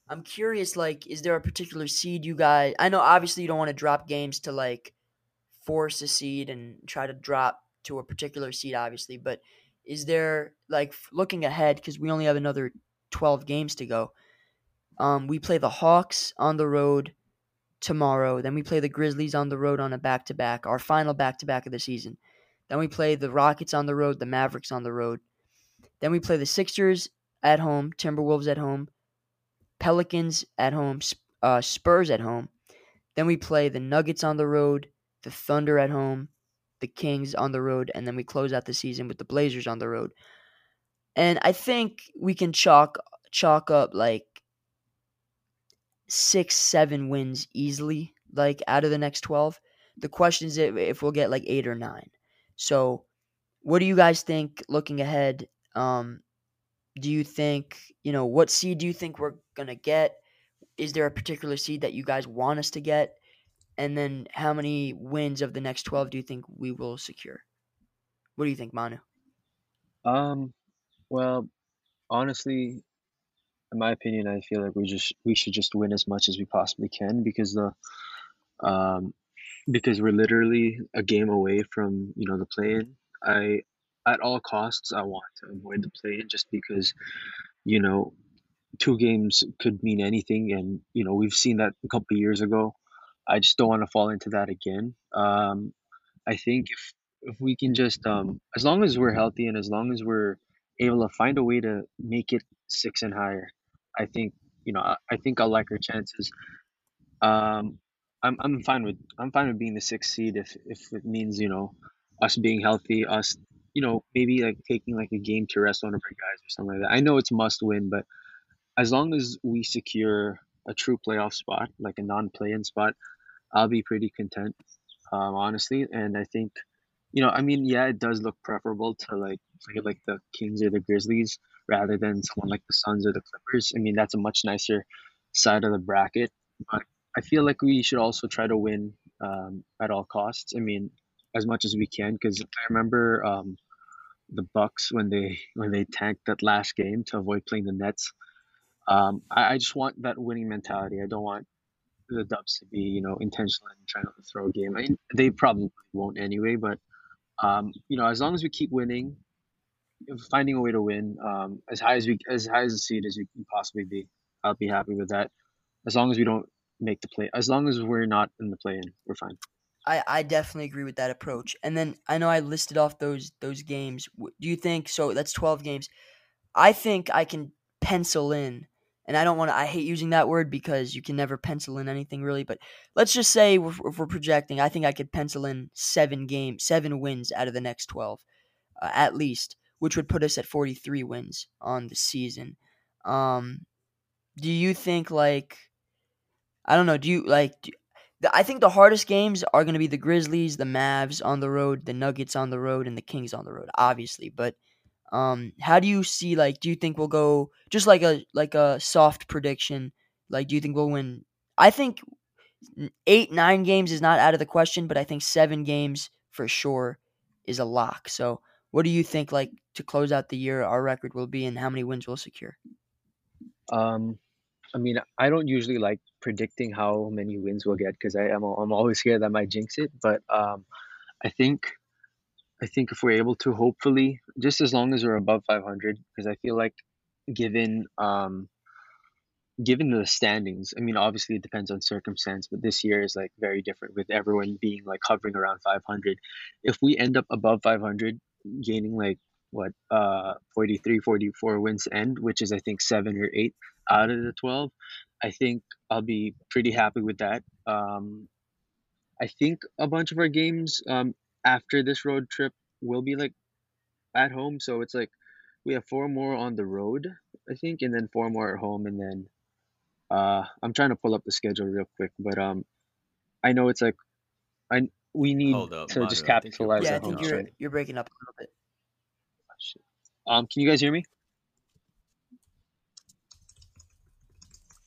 I'm curious, like, is there a particular seed you guys? I know obviously you don't want to drop games to like force a seed and try to drop to a particular seed, obviously. But is there like looking ahead because we only have another 12 games to go? Um, we play the Hawks on the road tomorrow. Then we play the Grizzlies on the road on a back to back, our final back to back of the season. Then we play the Rockets on the road, the Mavericks on the road. Then we play the Sixers at home, Timberwolves at home, Pelicans at home, uh, Spurs at home. Then we play the Nuggets on the road, the Thunder at home, the Kings on the road, and then we close out the season with the Blazers on the road. And I think we can chalk chalk up like six, seven wins easily, like out of the next 12. The question is if we'll get like eight or nine. So, what do you guys think looking ahead? Um, do you think, you know, what seed do you think we're going to get? Is there a particular seed that you guys want us to get? And then how many wins of the next 12 do you think we will secure? What do you think, Manu? Um, well, honestly, in my opinion, I feel like we just we should just win as much as we possibly can because the um because we're literally a game away from you know the play-in. I at all costs I want to avoid the play-in just because you know two games could mean anything, and you know we've seen that a couple years ago. I just don't want to fall into that again. Um, I think if if we can just um, as long as we're healthy and as long as we're able to find a way to make it six and higher, I think you know I, I think I'll like our chances. Um, I'm I'm fine with I'm fine with being the sixth seed if if it means you know us being healthy, us you know maybe like taking like a game to rest one of our guys or something like that. I know it's must win, but as long as we secure a true playoff spot, like a non-play-in spot, I'll be pretty content, um, honestly. And I think, you know, I mean, yeah, it does look preferable to like like the Kings or the Grizzlies rather than someone like the Suns or the Clippers. I mean, that's a much nicer side of the bracket, but I feel like we should also try to win um, at all costs. I mean, as much as we can, because I remember um, the Bucks when they when they tanked that last game to avoid playing the Nets. Um, I, I just want that winning mentality. I don't want the Dubs to be, you know, intentional and trying to throw a game. I mean, they probably won't anyway, but um, you know, as long as we keep winning, finding a way to win, um, as high as we as high as a seed as we can possibly be, I'll be happy with that. As long as we don't make the play, as long as we're not in the play-in, we're fine. I, I definitely agree with that approach. And then I know I listed off those those games. Do you think so? That's twelve games. I think I can pencil in, and I don't want to. I hate using that word because you can never pencil in anything really. But let's just say if, if we're projecting, I think I could pencil in seven games, seven wins out of the next twelve, uh, at least, which would put us at forty three wins on the season. Um, do you think like? I don't know. Do you like? Do, I think the hardest games are going to be the Grizzlies, the Mavs on the road, the Nuggets on the road, and the Kings on the road, obviously. But um, how do you see? Like, do you think we'll go just like a like a soft prediction? Like, do you think we'll win? I think eight nine games is not out of the question, but I think seven games for sure is a lock. So, what do you think? Like to close out the year, our record will be, and how many wins we'll secure? Um, I mean, I don't usually like predicting how many wins we'll get because I am I'm always scared that I might jinx it. But um, I think I think if we're able to, hopefully, just as long as we're above 500, because I feel like given um, given the standings, I mean, obviously it depends on circumstance, but this year is like very different with everyone being like hovering around 500. If we end up above 500, gaining like what uh 43 44 wins end which is i think seven or eight out of the 12 i think i'll be pretty happy with that. Um i think a bunch of our games um after this road trip will be like at home. So it's like we have four more on the road i think and then four more at home. And then uh i'm trying to pull up the schedule real quick but um i know it's like i we need Hold up, to just I think you're capitalize Yeah, I think you're right? you're breaking up a little bit. um can you guys hear me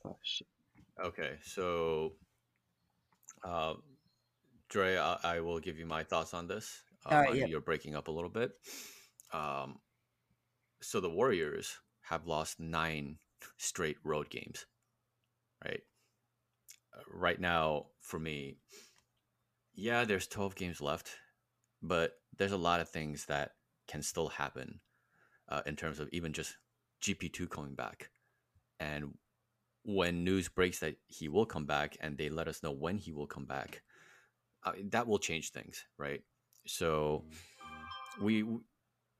oh shit Okay, so, uh, Dre, I, I will give you my thoughts on this. All Um, right, yeah. you're breaking up a little bit. Um, so the Warriors have lost nine straight road games, right? Uh, Right now, for me, yeah, there's 12 games left, but there's a lot of things that can still happen uh, in terms of even just GP2 coming back. And when news breaks that he will come back and they let us know when he will come back, uh, that will change things, right? So we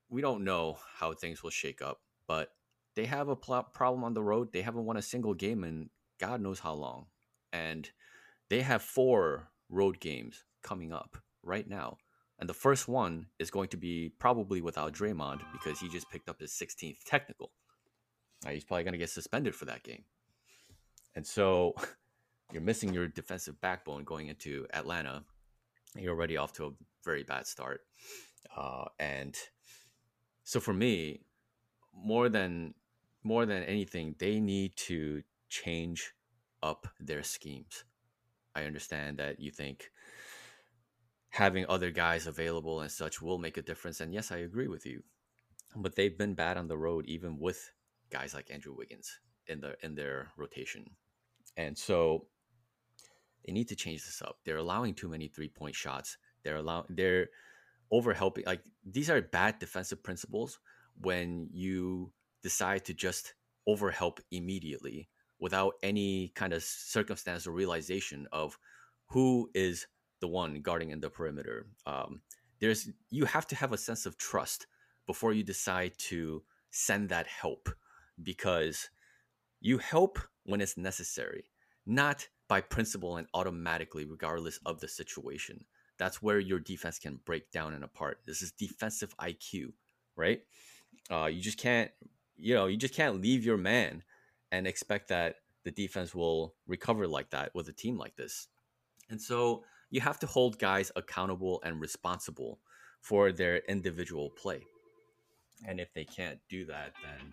we don't know how things will shake up, but they have a pl- problem on the road. They haven't won a single game in God knows how long, and they have four road games coming up right now. And the first one is going to be probably without Draymond because he just picked up his 16th technical. He's probably going to get suspended for that game. And so <laughs> you're missing your defensive backbone going into Atlanta. You're already off to a very bad start. Uh, and so for me, more than more than anything, they need to change up their schemes. I understand that you think having other guys available and such will make a difference, and yes, I agree with you. But they've been bad on the road, even with guys like Andrew Wiggins in the in their rotation, and so they need to change this up. They're allowing too many three point shots. They're allowing they're over helping. Like these are bad defensive principles when you decide to just overhelp immediately without any kind of circumstance or realization of who is the one guarding in the perimeter. Um, there's you have to have a sense of trust before you decide to send that help because you help when it's necessary, not by principle and automatically, regardless of the situation. That's where your defense can break down and apart. This is defensive IQ, right? Uh, you just can't, you know, you just can't leave your man and expect that the defense will recover like that with a team like this. And so you have to hold guys accountable and responsible for their individual play. And if they can't do that, then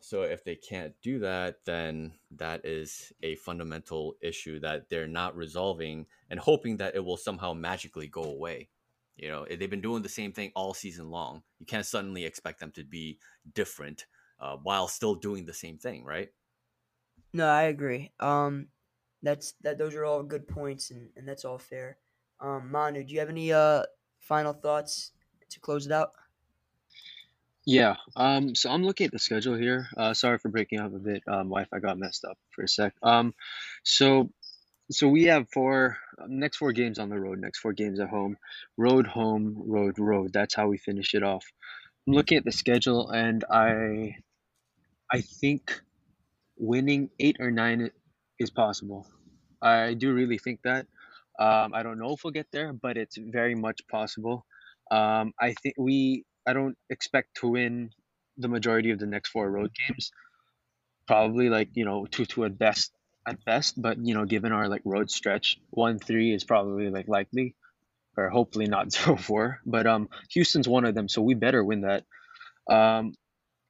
so if they can't do that, then that is a fundamental issue that they're not resolving and hoping that it will somehow magically go away. You know, they've been doing the same thing all season long. You can't suddenly expect them to be different uh, while still doing the same thing, right? No, I agree. Um, that's that. Those are all good points, and, and that's all fair. Um, Manu, do you have any uh final thoughts to close it out? Yeah. Um. So I'm looking at the schedule here. Uh. Sorry for breaking up a bit. Um. Wi-Fi got messed up for a sec. Um. So. So we have four um, next four games on the road. Next four games at home. Road, home, road, road. That's how we finish it off. I'm looking at the schedule, and I. I think winning eight or nine is possible. I do really think that. Um, I don't know if we'll get there, but it's very much possible. Um, I think we I don't expect to win the majority of the next four road games. Probably like you know two two at best at best, but you know given our like road stretch, one three is probably like likely, or hopefully not <laughs> zero four. But um, Houston's one of them, so we better win that. Um,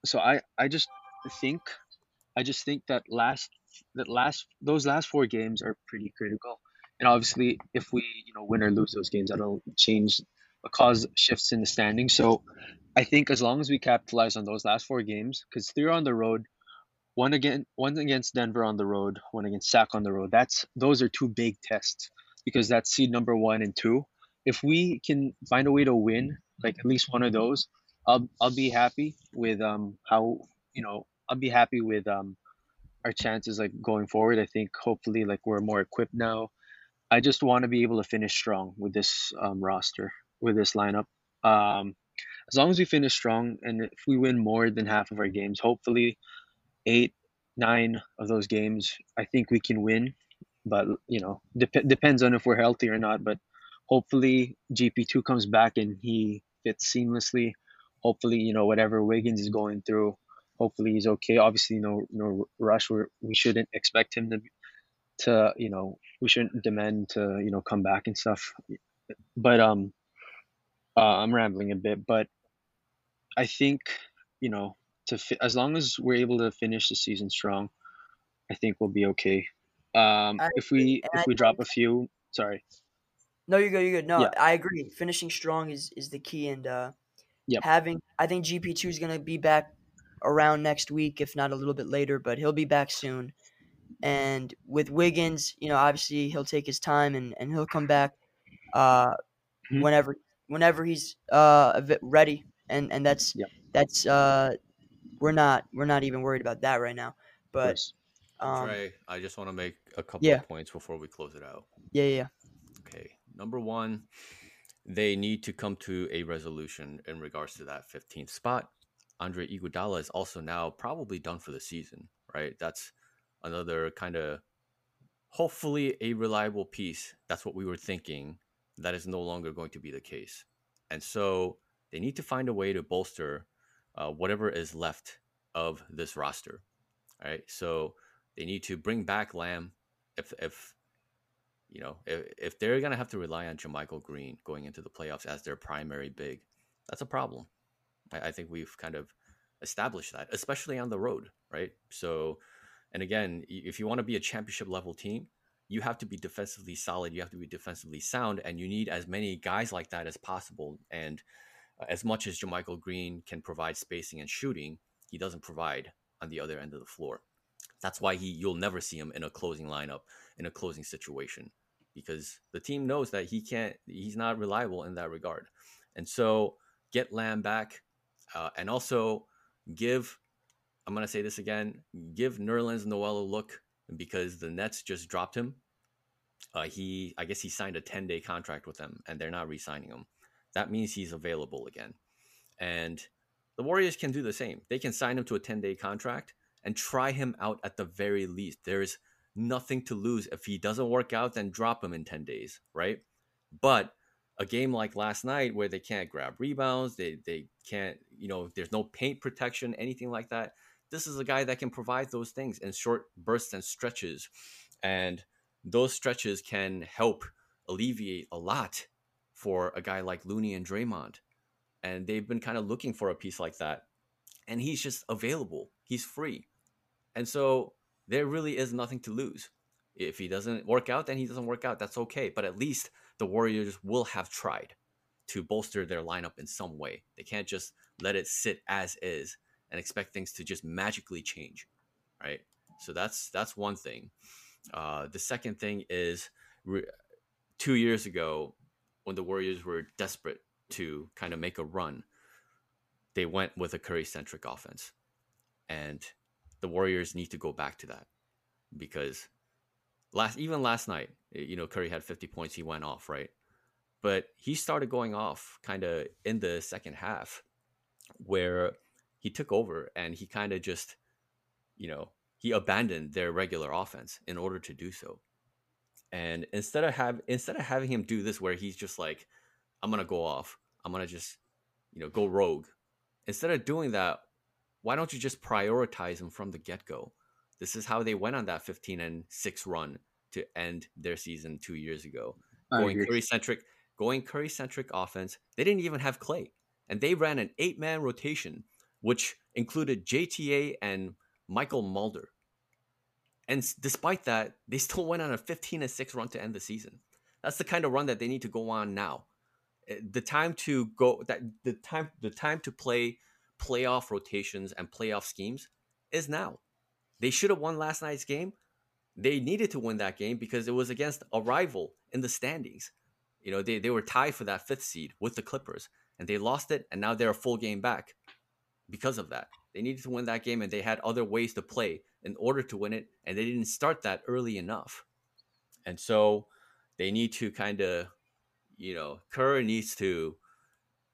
so I I just think I just think that last that last those last four games are pretty critical. And obviously, if we you know win or lose those games, that'll change cause shifts in the standing. So I think as long as we capitalize on those last four games, because three are on the road, one again one against Denver on the road, one against Sac on the road. That's those are two big tests because that's seed number one and two. If we can find a way to win like at least one of those, I'll I'll be happy with um how you know I'll be happy with um our chances like going forward. I think hopefully like we're more equipped now. I just want to be able to finish strong with this um, roster with this lineup. Um, as long as we finish strong and if we win more than half of our games, hopefully eight, nine of those games, I think we can win. But you know, dep- depends on if we're healthy or not. But hopefully GP two comes back and he fits seamlessly. Hopefully, you know, whatever Wiggins is going through, hopefully he's okay. Obviously, no no rush. We we shouldn't expect him to to you know we shouldn't demand to you know come back and stuff. But um, uh, I'm rambling a bit, but I think you know to fi- as long as we're able to finish the season strong, I think we'll be okay. Um, I if we if we drop a few, sorry, no, you're good. You're good. No, yeah, I agree. Finishing strong is is the key, and uh, yep, having I think GP two is gonna be back around next week, if not a little bit later, but he'll be back soon. And with Wiggins, you know, obviously he'll take his time and, and he'll come back uh, mhm, whenever whenever he's uh, ready. And and that's yep, that's uh, we're not we're not even worried about that right now. But um, Trey, I just want to make a couple yeah, of points before we close it out. yeah, yeah. Okay. Number one, they need to come to a resolution in regards to that 15th spot. Andre Iguodala is also now probably done for the season, right? That's another kind of hopefully a reliable piece. That's what we were thinking. That is no longer going to be the case. And so they need to find a way to bolster uh, whatever is left of this roster. All right. So they need to bring back Lamb if, if you know, if, if they're to have to rely on JaMychal Green going into the playoffs as their primary big, that's a problem. I, I think we've kind of established that, especially on the road, right? So, and again, if you want to be a championship level team, you have to be defensively solid. You have to be defensively sound, and you need as many guys like that as possible. And as much as JaMychal Green can provide spacing and shooting, he doesn't provide on the other end of the floor. That's why he you'll never see him in a closing lineup in a closing situation because the team knows that he can't he's not reliable in that regard. And so get Lamb back, uh, and also give. I'm gonna say this again. Give Nerlens Noel a look because the Nets just dropped him. Uh, he, I guess he signed a 10 day contract with them, and they're not re-signing him. That means he's available again, and the Warriors can do the same. They can sign him to a 10 day contract and try him out at the very least. There's nothing to lose. If he doesn't work out, then drop him in 10 days, right? But a game like last night where they can't grab rebounds, they they can't, you know, there's no paint protection, anything like that. This is a guy that can provide those things in short bursts and stretches. And those stretches can help alleviate a lot for a guy like Looney and Draymond. And they've been kind of looking for a piece like that. And he's just available. He's free. And so there really is nothing to lose. If he doesn't work out, then he doesn't work out. That's okay. But at least the Warriors will have tried to bolster their lineup in some way. They can't just let it sit as is and expect things to just magically change, right? So that's that's one thing. Uh, the second thing is re- two years ago when the Warriors were desperate to kind of make a run, they went with a Curry centric offense, and the Warriors need to go back to that because last even last night, you know, Curry had 50 points, he went off, right? But he started going off kind of in the second half where he took over and he kind of just, you know, he abandoned their regular offense in order to do so. And instead of have instead of having him do this where he's just like, I'm gonna go off, I'm gonna just, you know, go rogue. Instead of doing that, why don't you just prioritize him from the get go? This is how they went on that 15 and 6 run to end their season two years ago. Going Curry centric, going Curry centric offense. They didn't even have Klay. And they ran an eight man rotation, which included JTA and Mychal Mulder. And despite that, they still went on a 15 and 6 run to end the season. That's the kind of run that they need to go on now. Eh, the time to go that the time the time to play playoff rotations and playoff schemes is now. They should have won last night's game. They needed to win that game because it was against a rival in the standings. You know, they, they were tied for that fifth seed with the Clippers and they lost it, and now they're a full game back because of that. They needed to win that game and they had other ways to play in order to win it, and they didn't start that early enough. And so they need to kind of, you know, Kerr needs to,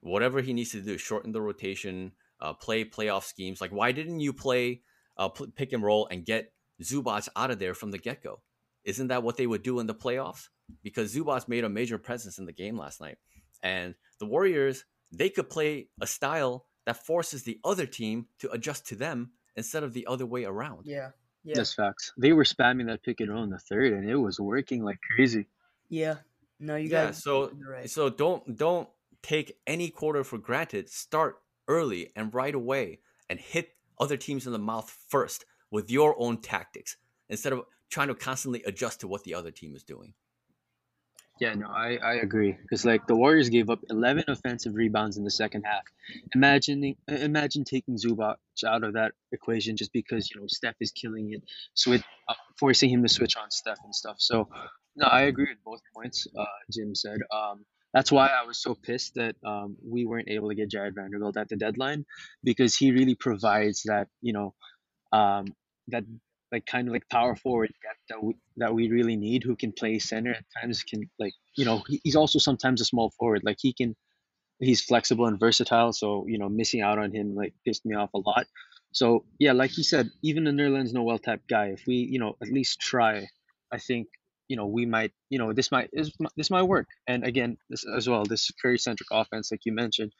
whatever he needs to do, shorten the rotation, uh, play playoff schemes. Like, why didn't you play uh, pick and roll and get Zubac out of there from the get go? Isn't that what they would do in the playoffs? Because Zubac made a major presence in the game last night. And the Warriors, they could play a style that forces the other team to adjust to them instead of the other way around. Yeah. Yeah. That's facts. They were spamming that pick and roll in the third, and it was working like crazy. Yeah. No, you yeah, guys. so right. so don't don't take any quarter for granted. Start early and right away and hit other teams in the mouth first with your own tactics instead of trying to constantly adjust to what the other team is doing. Yeah, no, I, I agree because like the Warriors gave up 11 offensive rebounds in the second half. Imagining imagine taking Zubac out of that equation just because you know Steph is killing it, so uh, forcing him to switch on Steph and stuff. So no, I agree with both points uh, Jim said. Um, that's why I was so pissed that um, we weren't able to get Jared Vanderbilt at the deadline because he really provides that you know um, that like kind of like power forward that we that we really need who can play center at times can like you know he's also sometimes a small forward. Like he can he's flexible and versatile so you know missing out on him like pissed me off a lot. So yeah like you said even a Nerlens Noel type guy if we you know at least try I think you know we might you know this might this might work. And again this as well this Curry centric offense like you mentioned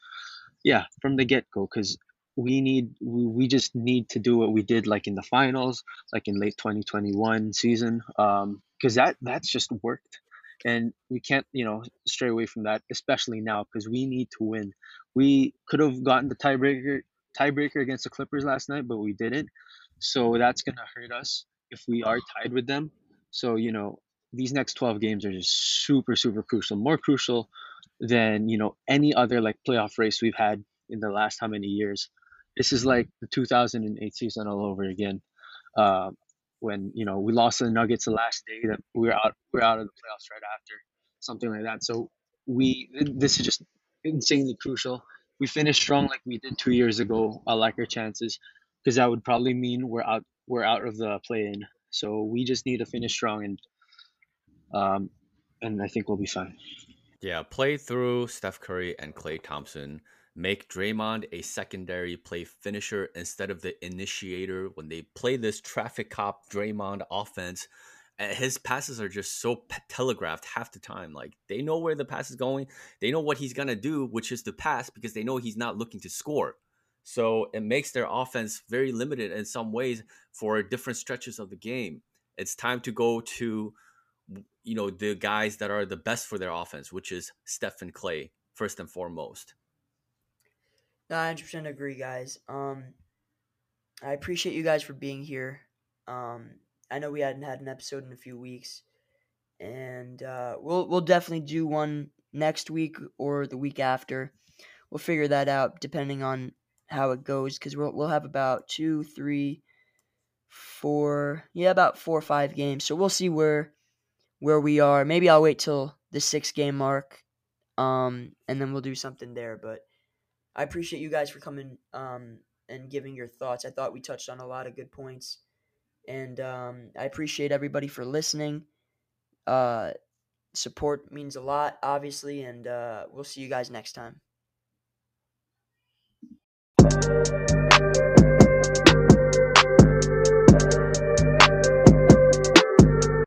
yeah from the get go because we need we, just need to do what we did like in the finals like in late 2021 season um because that that's just worked. And we can't you know stray away from that especially now because we need to win. We could have gotten the tiebreaker tiebreaker against the clippers last night but we didn't. So that's gonna hurt us if we are tied with them. So you know these next 12 games are just super super crucial more crucial than you know any other like playoff race we've had in the last how many years this is like the 2008 season all over again uh, when you know we lost the nuggets the last day that we are out we we're out of the playoffs right after something like that so we this is just insanely crucial we finish strong like we did two years ago, I like our chances because that would probably mean we're out we're out of the play in. So we just need to finish strong and um and I think we'll be fine. Yeah, play through Steph Curry and Klay Thompson. Make Draymond a secondary play finisher instead of the initiator when they play this traffic cop Draymond offense his passes are just so telegraphed half the time. Like they know where the pass is going, they know what he's gonna do, which is to pass because they know he's not looking to score. So it makes their offense very limited in some ways for different stretches of the game. It's time to go to, you know, the guys that are the best for their offense, which is Stephen Klay first and foremost. I 100% agree, guys. Um, I appreciate you guys for being here. Um, I know we hadn't had an episode in a few weeks, and uh, we'll we'll definitely do one next week or the week after. We'll figure that out depending on how it goes because we'll we'll have about two, three, four, yeah, about four or five games. So we'll see where where we are. Maybe I'll wait till the six game mark, um, and then we'll do something there. But I appreciate you guys for coming um, and giving your thoughts. I thought we touched on a lot of good points. And um, I appreciate everybody for listening. Uh, support means a lot, obviously, and uh, we'll see you guys next time.